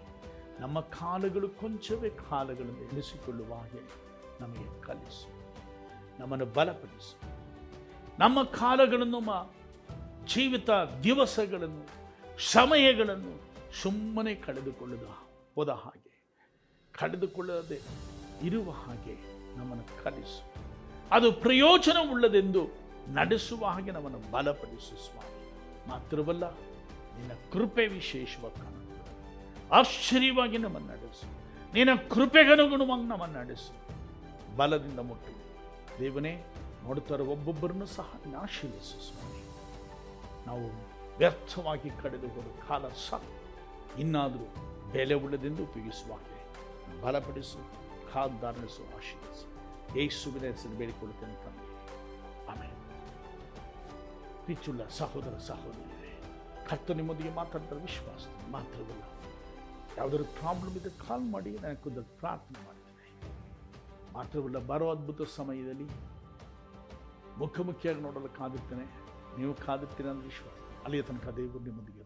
ನಮ್ಮ ಕಾಲಗಳು ಕೊಂಚವೇ ಕಾಲಗಳನ್ನು ಎಣಿಸಿಕೊಳ್ಳುವ ಹಾಗೆ ನಮಗೆ ಕಲಿಸು. ನಮ್ಮನ್ನು ಬಲಪಡಿಸು. ನಮ್ಮ ಕಾಲಗಳನ್ನು, ನಮ್ಮ ಜೀವಿತ ದಿವಸಗಳನ್ನು, ಸಮಯಗಳನ್ನು ಸುಮ್ಮನೆ ಕಳೆದುಕೊಳ್ಳದ ಹೋದ ಹಾಗೆ ಕಳೆದುಕೊಳ್ಳದೆ ಇರುವ ಹಾಗೆ ನಮ್ಮನ್ನು ಕಲಿಸು. ಅದು ಪ್ರಯೋಜನವುಳ್ಳದೆಂದು ನಡೆಸುವ ಹಾಗೆ ನಮ್ಮನ್ನು ಬಲಪಡಿಸು ಸ್ವಾಮಿ. ಮಾತ್ರವಲ್ಲ, ನಿನ್ನ ಕೃಪೆ ವಿಶೇಷವಾಗಿ ಕಾಣ ಆಶ್ಚರ್ಯವಾಗಿ ನಮ್ಮನ್ನು ನಡೆಸು. ನಿನ್ನ ಕೃಪೆಗನುಗುಣವಾಗಿ ನಮ್ಮನ್ನು ನಡೆಸು. ಬಲದಿಂದ ಮುಟ್ಟು. ದೇವನೇ, ನೋಡುತ್ತಾರೆ ಒಬ್ಬೊಬ್ಬರನ್ನು ಸಹ ಆಶೀರ್ವಿಸು ಸ್ವಾಮಿ. ನಾವು ವ್ಯರ್ಥವಾಗಿ ಕಳೆದು ಹೋದ ಕಾಲ ಸಹ ಇನ್ನಾದರೂ ಬೆಲೆ ಉಳ್ಳದೆಂದು ಉಪಯೋಗಿಸುವ ಹಾಗೆ ಬಲಪಡಿಸು ಕಾದ್ದಾರಣಿಸು ಆಶೀರ್ವಿಸು ಯೇಸುವಿನ ಹೆಸರು ಬೇಡಿಕೊಳ್ಳುತ್ತೇನೆ ತಂದೆ. ಆಮೇಲೆ ಪಿಚ್ಚುಳ್ಳ ಸಹೋದರ ಸಹೋದರಿಯರೇ ಕರ್ತ ನಿಮ್ಮೊಂದಿಗೆ ಮಾತಾಡ್ತಾರೆ ವಿಶ್ವಾಸ ಮಾತ್ರವಲ್ಲ ಯಾವುದಾದ್ರು ಪ್ರಾಬ್ಲಮ್ ಇದ್ದರೆ ಕಾಲ್ ಮಾಡಿ ನಾನು ಖುದ್ದು ಪ್ರಾರ್ಥನೆ ಮಾಡ್ತೇನೆ ಮಾತ್ರವಲ್ಲ, ಬರೋ ಅದ್ಭುತ ಸಮಯದಲ್ಲಿ ಮುಖಮುಖಿಯಾಗಿ ನೋಡಲು ಕಾದಿರ್ತೇನೆ. ನೀವು ಕಾದಿರ್ತೀರ ಅಂದ್ರೆ ವಿಶ್ವಾಸ. ಅಲ್ಲಿಯ ತನಕ ದೇವರು ನಿಮ್ಮೊಂದಿಗೆ